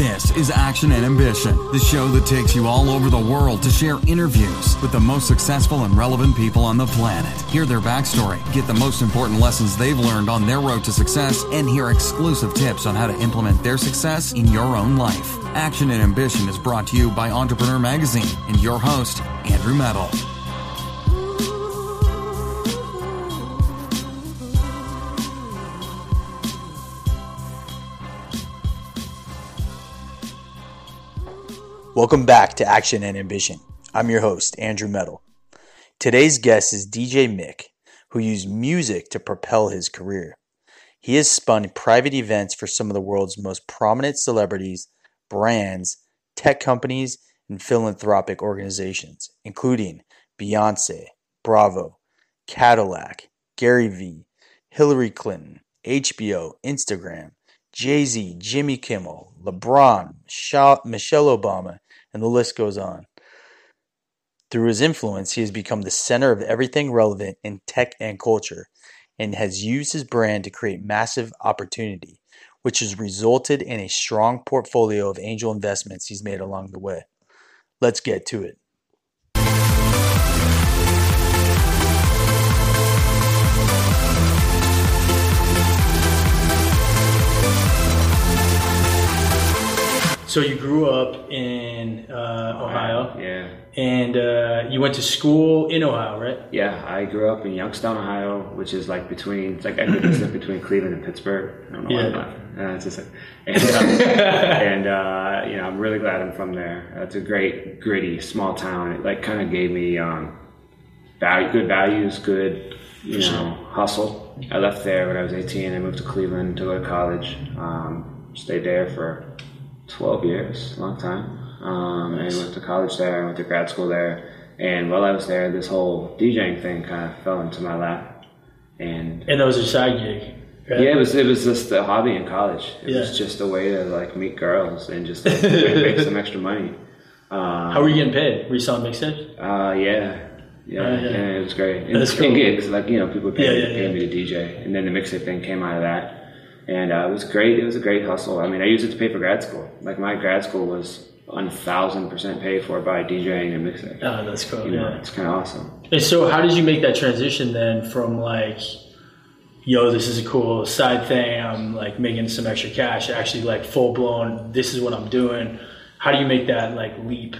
This is Action and Ambition, the show that takes you all over the world to share interviews with the most successful and relevant people on the planet. Hear their backstory, get the most important lessons they've learned on their road to success, and hear exclusive tips on how to implement their success in your own life. Action and Ambition is brought to you by Entrepreneur Magazine and your host, Andrew Medal. Welcome back to Action and Ambition. I'm your host, Andrew Medal. Today's guest is DJ Mick, who used music to propel his career. He has spun private events for some of the world's most prominent celebrities, brands, tech companies, and philanthropic organizations, including Beyonce, Bravo, Cadillac, Gary Vee, Hillary Clinton, HBO, Instagram, Jay Z, Jimmy Kimmel, LeBron, Michelle Obama, and the list goes on. Through his influence, he has become the center of everything relevant in tech and culture and has used his brand to create massive opportunity, which has resulted in a strong portfolio of angel investments he's made along the way. Let's get to it. So you grew up in uh, Ohio. Yeah. And uh, you went to school in Ohio, right? Yeah, I grew up in Youngstown, Ohio, which is like between, it's like I think it's between Cleveland and Pittsburgh. I don't know Yeah. why I'm not. Uh, it's just like, and, uh, and uh, you know, I'm really glad I'm from there. It's a great, gritty, small town. It like kind of gave me um, value, good values, good, you know, hustle. I left there when I was 18. I moved to Cleveland to go to college. Um, stayed there for 12 years, long time. Um, and went to college there, I went to grad school there. And while I was there, this whole DJing thing kind of fell into my lap. And And that was your side gig, right? yeah, it was it was just a hobby in college. It Yeah. was just a way to like meet girls and just like, make some extra money. Um, How were you getting paid? Were you selling mixtapes? uh, yeah. Yeah, Oh, yeah. yeah, it was great. And, That's and gigs, like, you know, people paid, Yeah, paid me to DJ. And then the mixtape thing came out of that. And uh, it was great. It was a great hustle. I mean, I used it to pay for grad school. Like, my grad school was 1000% paid for by DJing and mixing. Oh, that's cool. You know, Yeah. it's kind of awesome. And so, how did you make that transition then from like, yo, this is a cool side thing. I'm like making some extra cash. Actually, like full blown. This is what I'm doing. How do you make that like leap,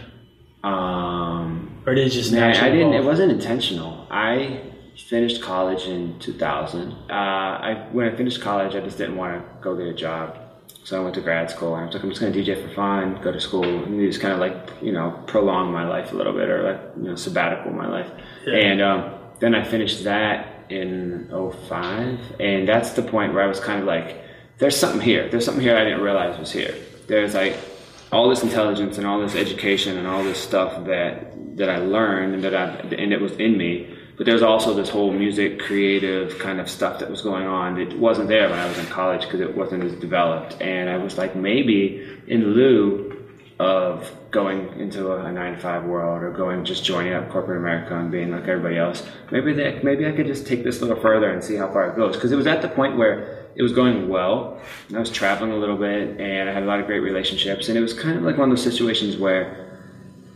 Um, or did it just Man, I didn't. It wasn't intentional. I finished college in 2000. Uh, I when I finished college, I just didn't want to go get a job, so I went to grad school. I was like, I'm just going to DJ for fun, go to school, and just kind of like you know prolong my life a little bit, or like you know sabbatical my life. Yeah. And um, then I finished that in 05, and that's the point where I was kind of like, there's something here. There's something here I didn't realize was here. There's like all this intelligence and all this education and all this stuff that that I learned and that I and it was in me. But there's also this whole music, creative kind of stuff that was going on. It wasn't there when I was in college because it wasn't as developed. And I was like, maybe in lieu of going into a nine to five world or going just joining up corporate America and being like everybody else, maybe that maybe I could just take this a little further and see how far it goes. Because it was at the point where it was going well. I was traveling a little bit and I had a lot of great relationships. And it was kind of like one of those situations where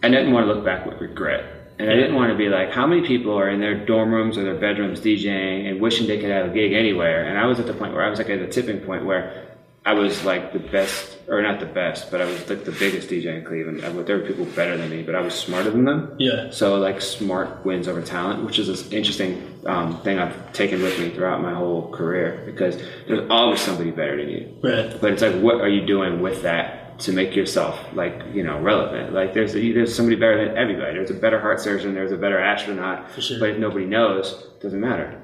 I didn't want to look back with regret. And I didn't want to be like, how many people are in their dorm rooms or their bedrooms DJing and wishing they could have a gig anywhere? And I was at the point where I was like at the tipping point where I was like the best, or not the best, but I was like the biggest DJ in Cleveland. I, there were people better than me, but I was smarter than them. Yeah. So like smart wins over talent, which is this interesting um, thing I've taken with me throughout my whole career because there's always somebody better than you. Right. But it's like, what are you doing with that to make yourself like you know relevant? Like there's there's somebody better than everybody. There's a better heart surgeon. There's a better astronaut. For sure. But if nobody knows, it doesn't matter.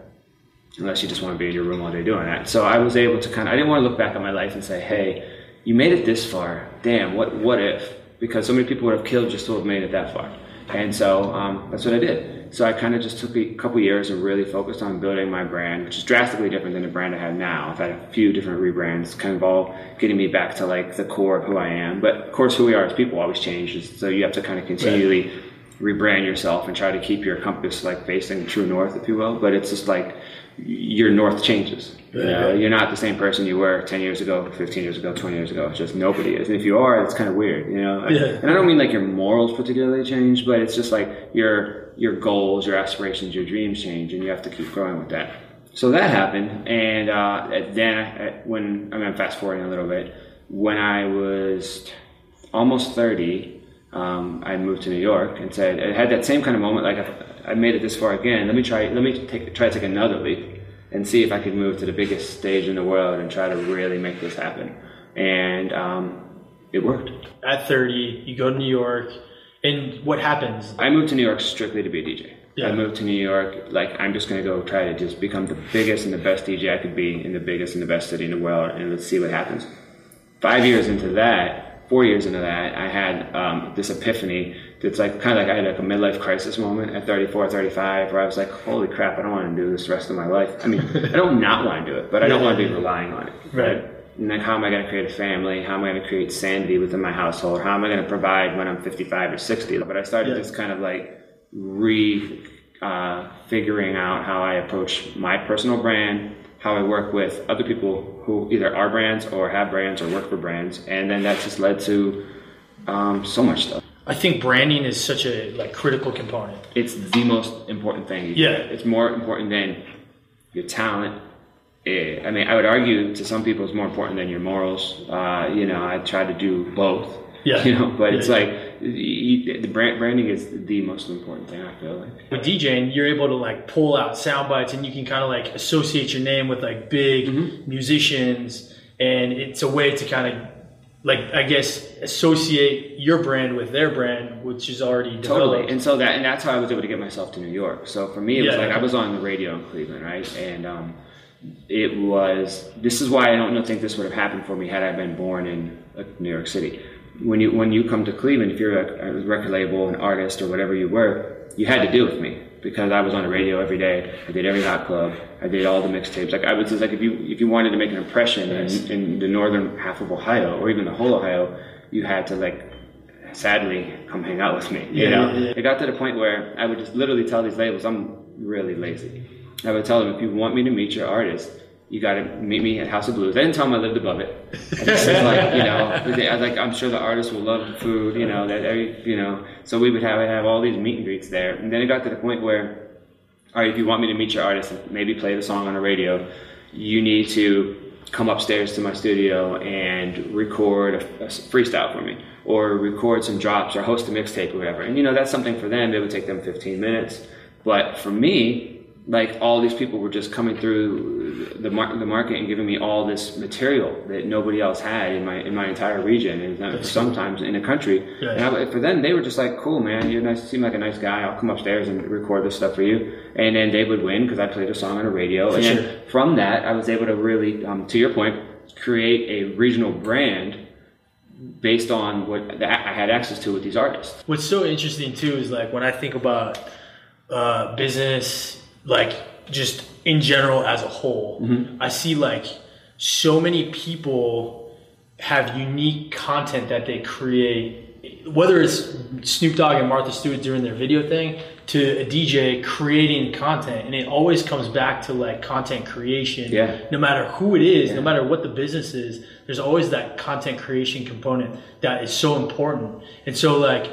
Unless you just want to be in your room all day doing that. So I was able to kind of I didn't want to look back at my life and say, hey, you made it this far. Damn, what what if? Because so many people would have killed just to have made it that far. And so um, that's what I did. So I kind of just took a couple years and really focused on building my brand, which is drastically different than the brand I have now. I've had a few different rebrands, kind of all getting me back to like the core of who I am. But of course, who we are as people always changes. So you have to kind of continually rebrand yourself and try to keep your compass like facing true north, if you will. But it's just like your north changes. You know, you're not the same person you were 10 years ago, 15 years ago, 20 years ago. It's just nobody is. And if you are, it's kind of weird, you know? Yeah. And I don't mean like your morals particularly change, but it's just like your, your goals, your aspirations, your dreams change, and you have to keep growing with that. So that happened. And uh, then when, I mean, fast forwarding a little bit, when I was almost 30, um, I moved to New York and said, I had that same kind of moment, like I, I made it this far again. Let me try, let me take, try to take another leap and see if I could move to the biggest stage in the world and try to really make this happen. And um, it worked. At 30, you go to New York, and what happens? I moved to New York strictly to be a DJ. Yeah. I moved to New York like I'm just gonna go try to just become the biggest and the best DJ I could be in the biggest and the best city in the world, and let's see what happens. Five years into that, four years into that, I had um, this epiphany. It's like kind of like I had like a midlife crisis moment at 34, 35, where I was like, "Holy crap! I don't want to do this the rest of my life." I mean, I don't not want to do it, but I don't want to be relying on it. Right. And then how am I going to create a family? How am I going to create sanity within my household? How am I going to provide when I'm 55 or 60? But I started Yeah. just kind of like re uh, figuring out how I approach my personal brand, how I work with other people who either are brands or have brands or work for brands, and then that just led to um, so much stuff. I think branding is such a like critical component. It's the most important thing. Yeah. it's more important than your talent. I mean, I would argue to some people it's more important than your morals. Uh, you know, I try to do both. Yeah. You know, but Yeah, it's yeah. like you, the brand, branding is the most important thing. I feel like. With DJing, you're able to like pull out sound bites, and you can kind of like associate your name with like big Mm-hmm. musicians, and it's a way to kind of like I guess associate your brand with their brand, which is already developed. Totally. And so that and that's how I was able to get myself to New York. So for me, it was Yeah. like I was on the radio in Cleveland, right? And um, it was. This is why I don't think this would have happened for me had I been born in uh, New York City. When you when you come to Cleveland, if you're a, a record label, an artist, or whatever you were, you had to deal with me because I was on the radio every day. I did every hot club. I did all the mixtapes. Like I was just like if you if you wanted to make an impression in, in the northern half of Ohio or even the whole Ohio, you had to like sadly come hang out with me. You Yeah, know, yeah, yeah. it got to the point where I would just literally tell these labels, I'm really lazy. I would tell them, if you want me to meet your artist, you got to meet me at House of Blues. I didn't tell them I lived above it. I just said, like, you know, they- like, I'm sure the artist will love the food, you know, that every, you know. So we would have have all these meet and greets there, and then it got to the point where, all right, if you want me to meet your artist and maybe play the song on the radio, you need to come upstairs to my studio and record a, a freestyle for me or record some drops or host a mixtape or whatever. And you know, that's something for them. It would take them 15 minutes. But for me, like all these people were just coming through the, mar- the market and giving me all this material that nobody else had in my in my entire region and sometimes in the country. Yeah. And I, for them, they were just like, "Cool, man, you're nice. Seem like a nice guy. I'll come upstairs and record this stuff for you." And then they would win because I played a song on the radio. and sure. from that, I was able to really, um, to your point, create a regional brand based on what I had access to with these artists. What's so interesting too is like when I think about uh, business, like just in general as a whole, mm-hmm. I see like so many people have unique content that they create, whether it's Snoop Dogg and Martha Stewart doing their video thing to a DJ creating content. And it always comes back to like content creation. Yeah. No matter who it is, no matter what the business is, there's always that content creation component that is so important. And so like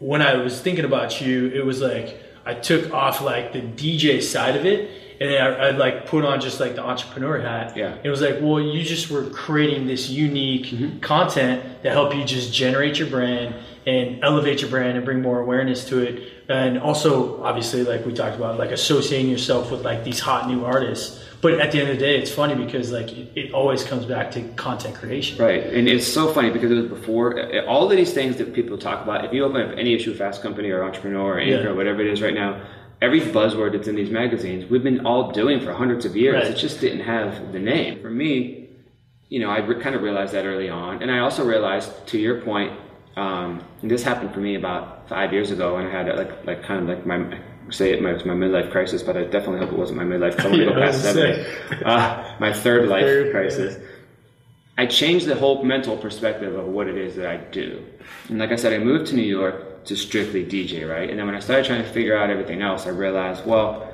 when I was thinking about you, it was like I took off like the DJ side of it, and then I, I like put on just like the entrepreneur hat. Yeah. it was like, well, you just were creating this unique mm-hmm. content that help you just generate your brand and elevate your brand and bring more awareness to it, and also obviously like we talked about, like associating yourself with like these hot new artists. But at the end of the day, it's funny because like it, it always comes back to content creation. Right, and it's so funny because it was before all of these things that people talk about. If you open up any issue, of Fast Company or Entrepreneur or Anchor Yeah. or whatever it is right now, every buzzword that's in these magazines, we've been all doing for hundreds of years. Right. It just didn't have the name. For me, you know, I re- kind of realized that early on, and I also realized, to your point, um, this happened for me about five years ago, and I had like like kind of like my say it my, my midlife crisis, but I definitely hope it wasn't my midlife. I want to go Yeah, was past seventy. Uh, my third life Third, crisis. I changed the whole mental perspective of what it is that I do. And like I said, I moved to New York to strictly DJ, right? And then when I started trying to figure out everything else, I realized, well,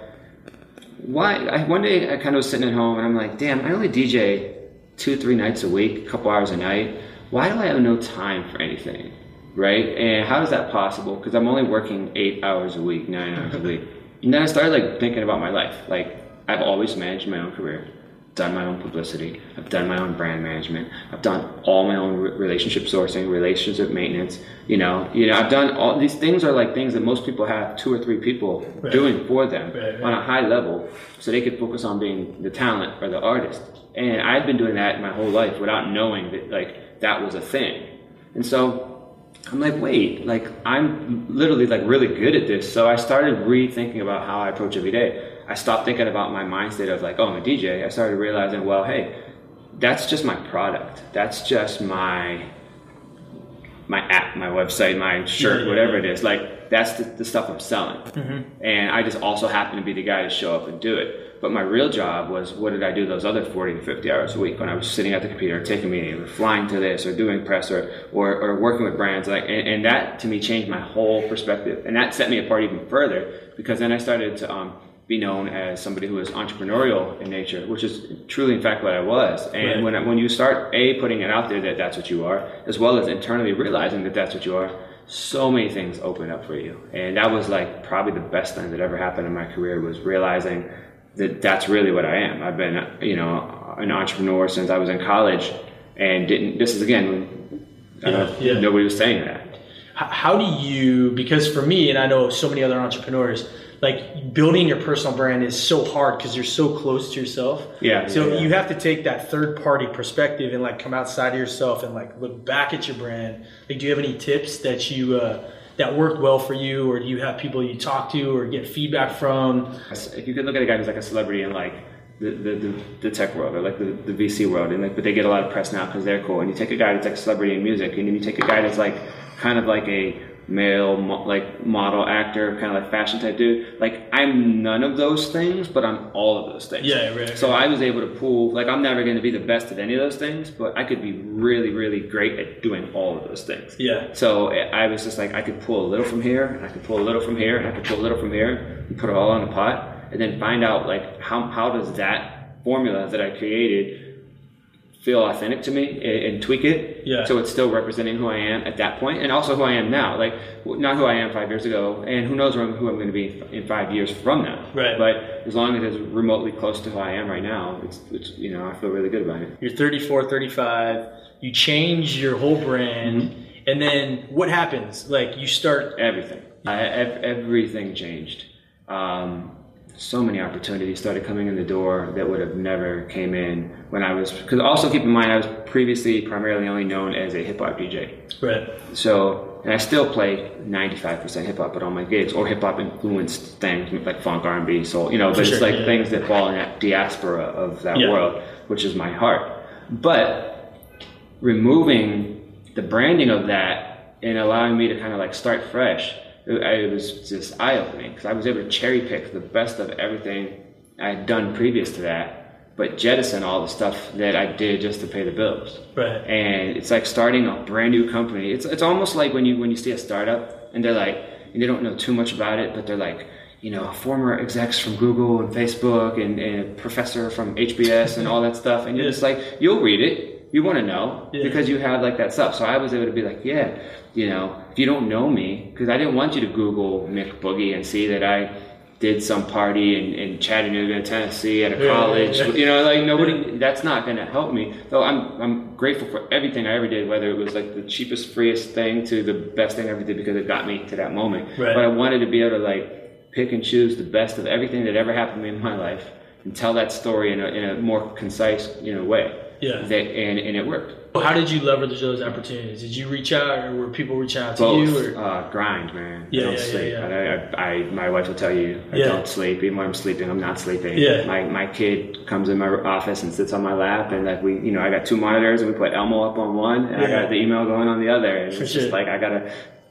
why? I, one day I kind of was sitting at home and I'm like, damn, I only DJ two, three nights a week, a couple hours a night. Why do I have no time for anything? Right? And how is that possible? Because I'm only working eight hours a week, nine hours a week. And then I started like thinking about my life. Like I've always managed my own career, done my own publicity, I've done my own brand management, I've done all my own relationship sourcing, relationship maintenance. You know, you know, I've done all these things are like things that most people have two or three people Right. doing for them Right, on a high level, so they could focus on being the talent or the artist. And I've been doing that my whole life without knowing that like that was a thing. And so I'm like, wait, like I'm literally like really good at this. So I started rethinking about how I approach every day. I stopped thinking about my mindset of like, oh, I'm a DJ. I started realizing, well, hey, that's just my product. That's just my my app, my website, my shirt, whatever it is. Like that's the, the stuff I'm selling. And I just also happen to be the guy to show up and do it. But my real job was what did I do those other 40 to 50 hours a week when I was sitting at the computer, taking meetings, or flying to this, or doing press, or, or, or working with brands. Like, and, and that to me changed my whole perspective. And that set me apart even further because then I started to um, be known as somebody who was entrepreneurial in nature, which is truly, in fact, what I was. And Right. when, when you start A, putting it out there that that's what you are, as well as internally realizing that that's what you are, so many things open up for you. And that was like probably the best thing that ever happened in my career was realizing that that's really what I am. I've been, you know, an entrepreneur since I was in college and didn't, this is again, I Yeah, yeah. nobody was saying that. How do you because for me and i know so many other entrepreneurs like building your personal brand is so hard because you're so close to yourself. Yeah, so yeah, you have to take that third party perspective and like come outside of yourself and like look back at your brand. Like do you have any tips that you uh, that worked well for you or do you have people you talk to or get feedback from? If you could look at a guy who's like a celebrity in like the, the, the, the tech world or like the, the VC world, and like, but they get a lot of press now because they're cool. And you take a guy that's like a celebrity in music, and then you take a guy that's like kind of like a male mo- like model actor, kind of like fashion type dude. Like I'm none of those things, but I'm all of those things. Yeah, right, So I was able to pull like I'm never going to be the best at any of those things, but I could be really, really great at doing all of those things. Yeah. So eh, I was just like, I could pull a little from here, and I could pull a little from here, and I could pull a little from here, and put it all in a pot, and then find out like how how does that formula that I created feel authentic to me, and, and tweak it, Yeah. so it's still representing who I am at that point, and also who I am now. Like not who I am five years ago, and who knows who I'm, who I'm going to be in five years from now. Right. But as long as it's remotely close to who I am right now, it's, it's you know I feel really good about it. you're 34 35 you change your whole brand Mm-hmm. and then what happens like you start everything. I, ev- everything changed. Um, so many opportunities started coming in the door that would have never came in when I was. Because also keep in mind, I was previously primarily only known as a hip hop DJ. right So, and I still play 95% hip hop at all my gigs, or hip hop influenced things like funk, R&B, soul. You know, but it's sure, like yeah. things that fall in that diaspora of that Yeah. world, which is my heart. But removing the branding of that and allowing me to kind of like start fresh, it, it was just eye opening because I was able to cherry pick the best of everything I had done previous to that, but jettison all the stuff that I did just to pay the bills. Right. And it's like starting a brand new company. It's it's almost like when you when you see a startup and they're like and they don't know too much about it, but they're like you know, former execs from Google and Facebook and, and a professor from HBS and all that stuff. And you're Yeah. just like, you'll read it. You want to know Yeah. because you have like that stuff. So I was able to be like, yeah, you know, if you don't know me, because I didn't want you to Google Mick Boogie and see that I did some party in, in Chattanooga, Tennessee at a Yeah, college. yeah. You know, like nobody, that's not going to help me. Though I'm, I'm grateful for everything I ever did, whether it was like the cheapest, freest thing to the best thing I ever did because it got me to that moment. Right. But I wanted to be able to like pick and choose the best of everything that ever happened to me in my life and tell that story in a, in a more concise, you know, way. Yeah. that, and and it worked. How did you leverage those opportunities? Did you reach out, or were people reaching out to Both you? Or uh, grind, man. Yeah, don't yeah, yeah, sleep. yeah. I, I, I, my wife will tell you, I Yeah. don't sleep. Even when I'm sleeping, I'm not sleeping. Yeah. My my kid comes in my office and sits on my lap, and like we, you know, I got two monitors, and we put Elmo up on one, and I got the email going on the other, and For it's sure. just like I gotta.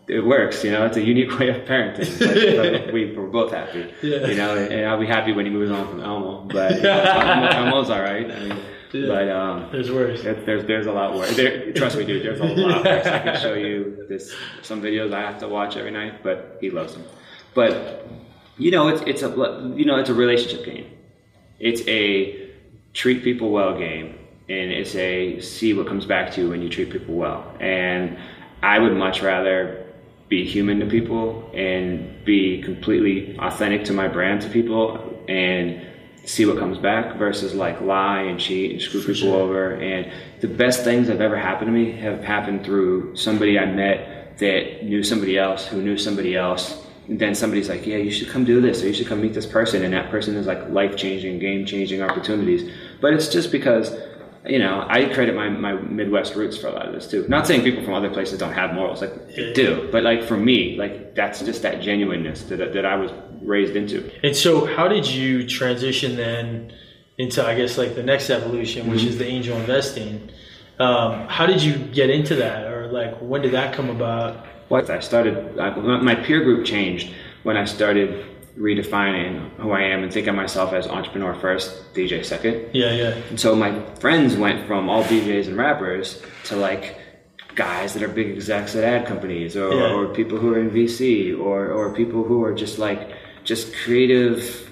It works, you know. It's a unique way of parenting. We, we're both happy, Yeah. you know. And I'll be happy when he moves on from Elmo. But you know, Elmo, Elmo's all right. I mean, Yeah. but um, There's worse. there- There's there's a lot worse. There, trust me, dude. There's a lot worse. I can show you this some videos I have to watch every night, but he loves them. But you know, it's it's a you know it's a relationship game. It's a treat people well game, and it's a see what comes back to you when you treat people well. And I would much rather be human to people and be completely authentic to my brand to people and see what comes back versus like lie and cheat and screw people sure. over. And the best things that have ever happened to me have happened through somebody I met that knew somebody else who knew somebody else. And then somebody's like, yeah, you should come do this or you should come meet this person. And that person is like life changing, game changing opportunities. But it's just because, you know, I credit my, my Midwest roots for a lot of this too. Not saying people from other places don't have morals, like they do. But like for me, like that's just that genuineness that, that I was raised into. And so, how did you transition then into, I guess, like the next evolution, which Mm-hmm. is the angel investing? Um, how did you get into that, or like when did that come about? What I started, I, my peer group changed when I started redefining who I am and think of myself as entrepreneur first, DJ second. Yeah, yeah, And so my friends went from all DJs and rappers to like guys that are big execs at ad companies or, Yeah. or people who are in VC or, or people who are just like just creative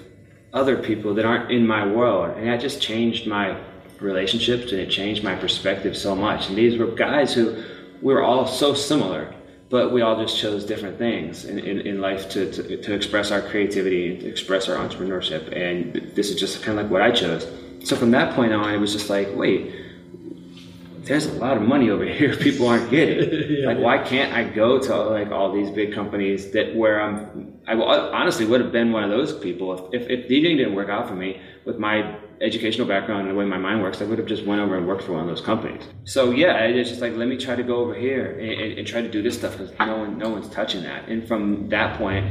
other people that aren't in my world. And that just changed my relationships and it changed my perspective so much. And these were guys who we were all so similar, but we all just chose different things in, in, in life to, to, to express our creativity and to express our entrepreneurship. And this is just kind of like what I chose. So from that point on, it was just like, wait, there's a lot of money over here people aren't getting. Yeah. like, why can't I go to like all these big companies that where I'm? I honestly would have been one of those people if, if, if DJing didn't work out for me with my educational background and the way my mind works. I would have just went over and worked for one of those companies. So yeah, it's just like let me try to go over here and, and, and try to do this stuff because no one no one's touching that. And from that point,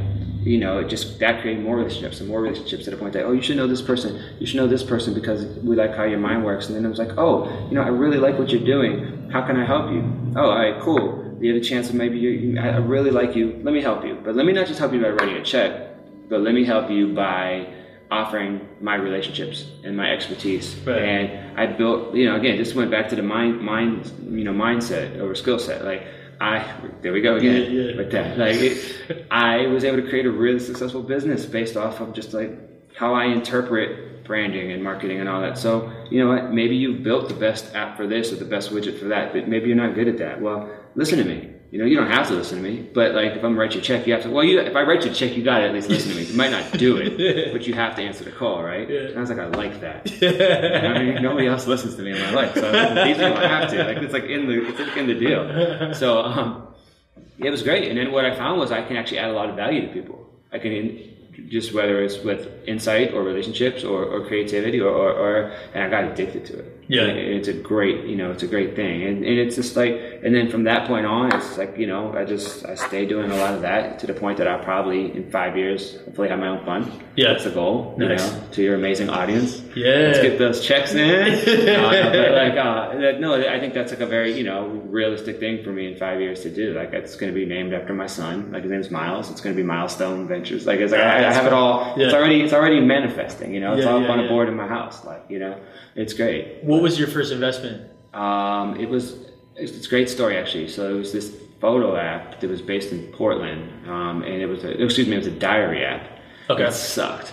you know, it just that created more relationships and more relationships to the point that oh, you should know this person, you should know this person because we like how your mind works. And then it was like, oh, you know, I really like what you're doing. How can I help you? Oh, all right, cool. You have a chance of maybe you, I I really like you. Let me help you, but let me not just help you by writing a check, but let me help you by offering my relationships and my expertise. Right. And I built, you know, again, this went back to the mind, mind, you know, mindset over skill set. Like I, there we go again Yeah, yeah. with that. Like it, I was able to create a really successful business based off of just like how I interpret branding and marketing and all that. So you know what? Maybe you've built the best app for this or the best widget for that, but maybe you're not good at that. Well, listen to me. You know, you don't have to listen to me, but like if I'm gonna write you a check, you have to. Well, you if I write you a check, you got to at least listen to me. You might not do it, but you have to answer the call, right? Yeah. And I was like, I like that. I mean, nobody else listens to me in my life, so these people I have to. Like it's like in the it's like in the deal. So um, it was great. And then what I found was I can actually add a lot of value to people. I can just whether it's with insight or relationships or, or creativity or, or, or and I got addicted to it. Yeah. It's a great, you know, it's a great thing. And, and it's just like, and then from that point on, it's like, you know, I just, I stay doing a lot of that to the point that I'll probably in five years, hopefully have my own fund. Yeah. That's the goal, you Nice. know, to your amazing audience. Yeah. Let's get those checks in. no, no, but like, uh, that- no, I think that's like a very, you know, realistic thing for me in five years to do. Like, it's going to be named after my son. Like, his name's Miles. It's going to be Milestone Ventures. Like, it's like, I, I have it all. Yeah. It's already, it's already manifesting. You know, it's Yeah, all yeah, up on a board in my house. Like, you know, it's great. What was your first investment? Um, it was it's, it's a great story actually. So it was this photo app that was based in Portland, um, and it was a, excuse me, it was a diary app. Okay. That sucked.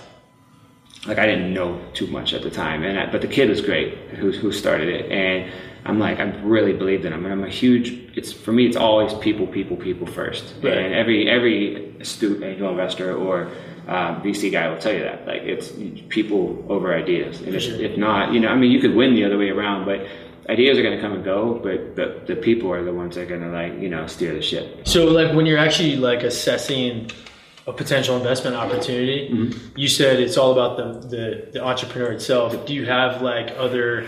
Like I didn't know too much at the time, and I, but the kid was great who who started it, and I'm like I really believed in him, and I'm a huge. It's for me, it's always people, people, people first, Right. and every every astute angel investor or uh, VC guy will tell you that. Like it's people over ideas, and if, if not, you know, I mean, you could win the other way around, but ideas are going to come and go, but the, the people are the ones that are going to like you know steer the ship. So, like, when you're actually like assessing a potential investment opportunity, Mm-hmm. you said it's all about the, the the entrepreneur itself. Do you have like other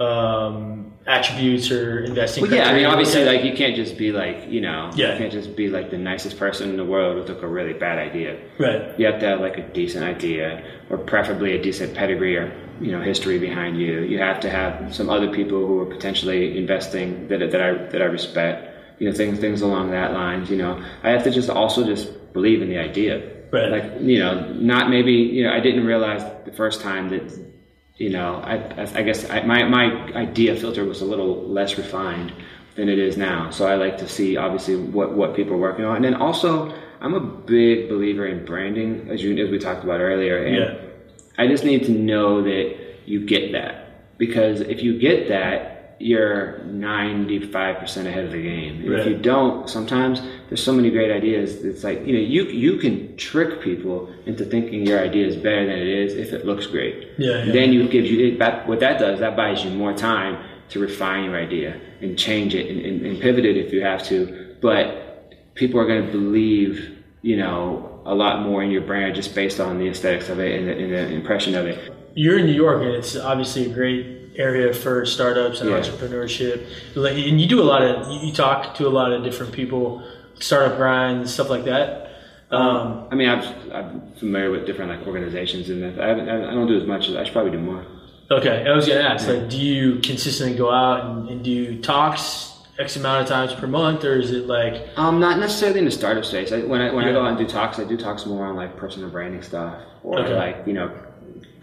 um, attributes or investing? Well, yeah, I mean, obviously, like you can't just be like you know, Yeah. you can't just be like the nicest person in the world with like a really bad idea. right. You have to have like a decent idea, or preferably a decent pedigree or you know history behind you. You have to have some other people who are potentially investing that that I that I respect. You know, things things along that lines. You know, I have to just also just believe in the idea. Right. Like you know, not maybe you know, I didn't realize the first time that you know, I, I, guess I, my, my idea filter was a little less refined than it is now. So I like to see obviously what, what people are working on. And then also, I'm a big believer in branding, as, you, as we talked about earlier. And Yeah. I just need to know that you get that. Because if you get that, you're 95% ahead of the game. And If you don't, sometimes there's so many great ideas. It's like, you know, you, you can trick people into thinking your idea is better than it is if it looks great. Yeah, yeah. Then you gives you that, what that does. That buys you more time to refine your idea and change it and, and, and pivot it if you have to. But people are going to believe, you know, a lot more in your brand just based on the aesthetics of it and the, and the impression of it. You're in New York, and it's obviously a great area for startups and Yeah. entrepreneurship. And you do a lot of, you talk to a lot of different people, startup grinds, stuff like that. Um, I mean, I'm, I'm familiar with different like organizations, and I, haven't, I don't do as much. as I should probably do more. okay, I was gonna ask, like, do you consistently go out and, and do talks X amount of times per month, or is it like, Um, not necessarily in the startup space. I, when I when I go out and do talks, I do talks more on like personal branding stuff or Okay. like you know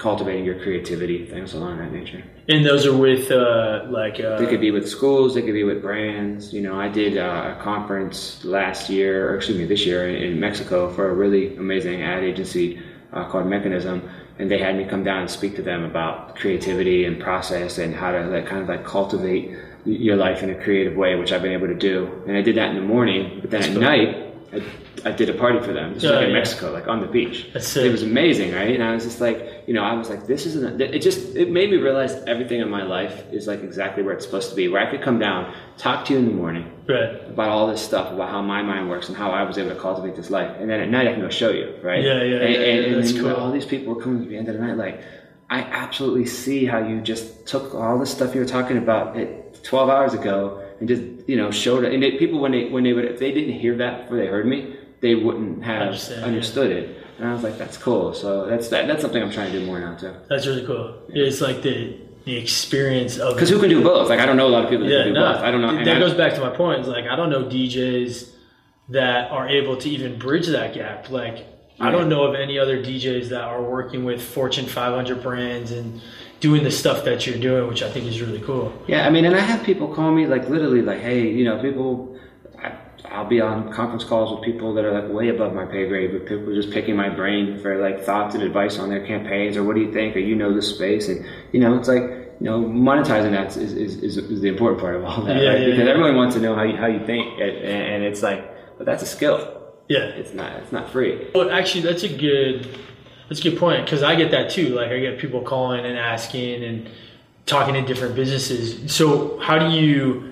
cultivating your creativity, things along that nature. and those are with uh, like, uh, They could be with schools, they could be with brands. You know, I did uh, a conference last year, or excuse me, this year in, in Mexico for a really amazing ad agency uh, called Mekanism, and they had me come down and speak to them about creativity and process and how to like kind of like cultivate your life in a creative way, which I've been able to do. And I did that in the morning, but then at night. I, I did a party for them. This was Yeah, like in yeah. Mexico, like on the beach. That's. It was amazing, right? And I was just like, you know, I was like, this isn't. It just it made me realize everything in my life is like exactly where it's supposed to be. Where I could come down, talk to you in the morning right? about all this stuff, about how my mind works and how I was able to cultivate this life, and then at night I can go show you, right? Yeah, yeah, And, yeah, and, yeah, and then cool. all these people were coming at the end of the night, like, I absolutely see how you just took all the stuff you were talking about at 12 hours ago and just you know showed it. And it, people when they when they would if they didn't hear that before they heard me, they wouldn't have Understand, yeah. understood it. And I was like, that's cool. So that's that, that's something I'm trying to do more now too. That's really cool. It's like the the experience of Because who can do both? Like I don't know a lot of people that yeah, can do no, both. I don't know. That I- goes back to my point. It's like I don't know DJs that are able to even bridge that gap. Like I don't know of any other DJs that are working with Fortune 500 brands and doing the stuff that you're doing, which I think is really cool. Yeah, I mean, and I have people call me like literally like, hey, you know, people. I'll be on conference calls with people that are like way above my pay grade, but people just picking my brain for like thoughts and advice on their campaigns or what do you think or you know this space and you know it's like you know monetizing that is is, is, is the important part of all that Yeah, right yeah, because yeah. everyone wants to know how you how you think and, and it's like but that's a skill Yeah. it's not it's not free Well, actually, that's a good that's a good point because I get that too. Like I get people calling and asking and talking to different businesses. So how do you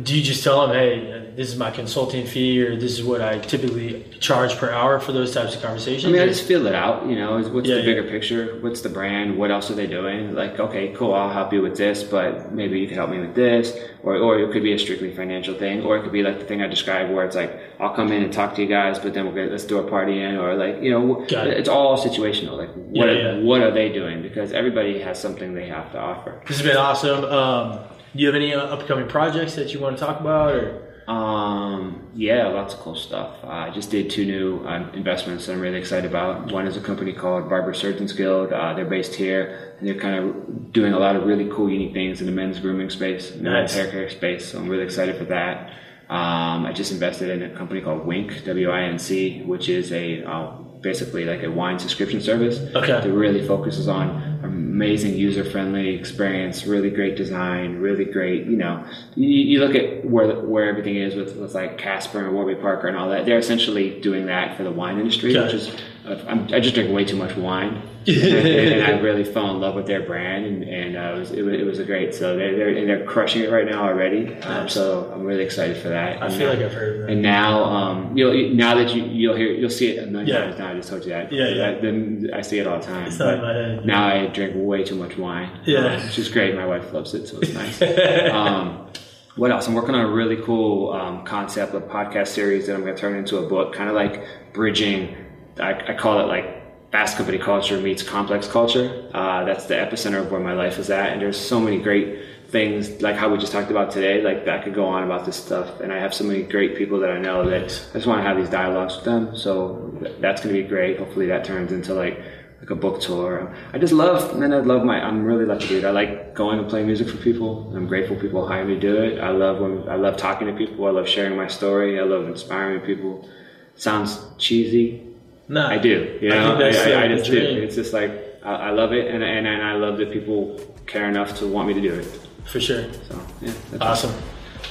do? You just tell them, hey, this is my consulting fee, or this is what I typically charge per hour for those types of conversations. I mean, I just feel it out. You know, what's Yeah, the yeah. bigger picture? What's the brand? What else are they doing? Like, okay, cool, I'll help you with this, but maybe you can help me with this, or or it could be a strictly financial thing, or it could be like the thing I described, where it's like I'll come in and talk to you guys, but then we'll get let's do a party in, or like you know, Got it. it's all situational. Like, what Yeah, are, yeah. what are they doing? Because everybody has something they have to offer. this has been awesome. Um, do you have any uh, upcoming projects that you want to talk about, or Um, yeah, lots of cool stuff. Uh, I just did two new um, investments that I'm really excited about. One is a company called Barber Surgeons Guild. Uh, they're based here, and they're kind of doing a lot of really cool, unique things in the men's grooming space, men's Nice. hair care space. So I'm really excited for that. Um, I just invested in a company called Winc, W-I-N-C, which is a uh, basically like a wine subscription service Okay. that really focuses on amazing user-friendly experience, really great design, really great. You know, you, you look at where where everything is with, with like Casper and Warby Parker and all that. They're essentially doing that for the wine industry, Okay. which is I'm, I just drink way too much wine, and, and, I really fell in love with their brand, and, and uh, it, was, it, was, it was a great. So they're they're, and they're crushing it right now already. Um, so I'm really excited for that. I and feel now, like I've heard that. And now, um, you'll now that you you'll hear you'll see it a million Yeah. times now. I just told you that. Yeah, yeah. That- then I see it all the time. It's not in my head. Now I drink way too much wine. Yeah. um, which is great. My wife loves it, so it's nice. um, what else? I'm working on a really cool um, concept, a podcast series that I'm going to turn into a book, kind of like bridging. I, I call it like fast company culture meets complex culture. Uh, that's the epicenter of where my life is at, and there's so many great things like how we just talked about today. Like I could go on about this stuff, and I have so many great people that I know that I just want to have these dialogues with them. So that's going to be great. Hopefully, that turns into like like a book tour. I just love, man, I love my, I'm really lucky dude. I like going and playing music for people. I'm grateful people hire me to do it. I love when, I love talking to people. I love sharing my story. I love inspiring people. Sounds cheesy. Nah, I do. You I know, think that's I, I, I just do. dream. It's just like, I, I love it. And, and, and I love that people care enough to want me to do it. for sure. So, yeah. That's Awesome.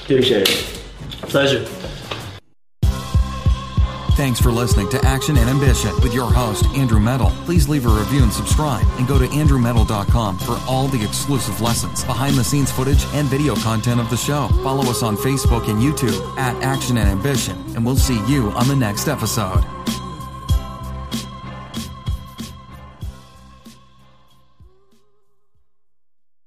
Appreciate it. Pleasure. Thanks for listening to Action and Ambition with your host, Andrew Medal. Please leave a review and subscribe and go to andrewmedal.com for all the exclusive lessons, behind the scenes footage, and video content of the show. Follow us on Facebook and YouTube at Action and Ambition, and we'll see you on the next episode.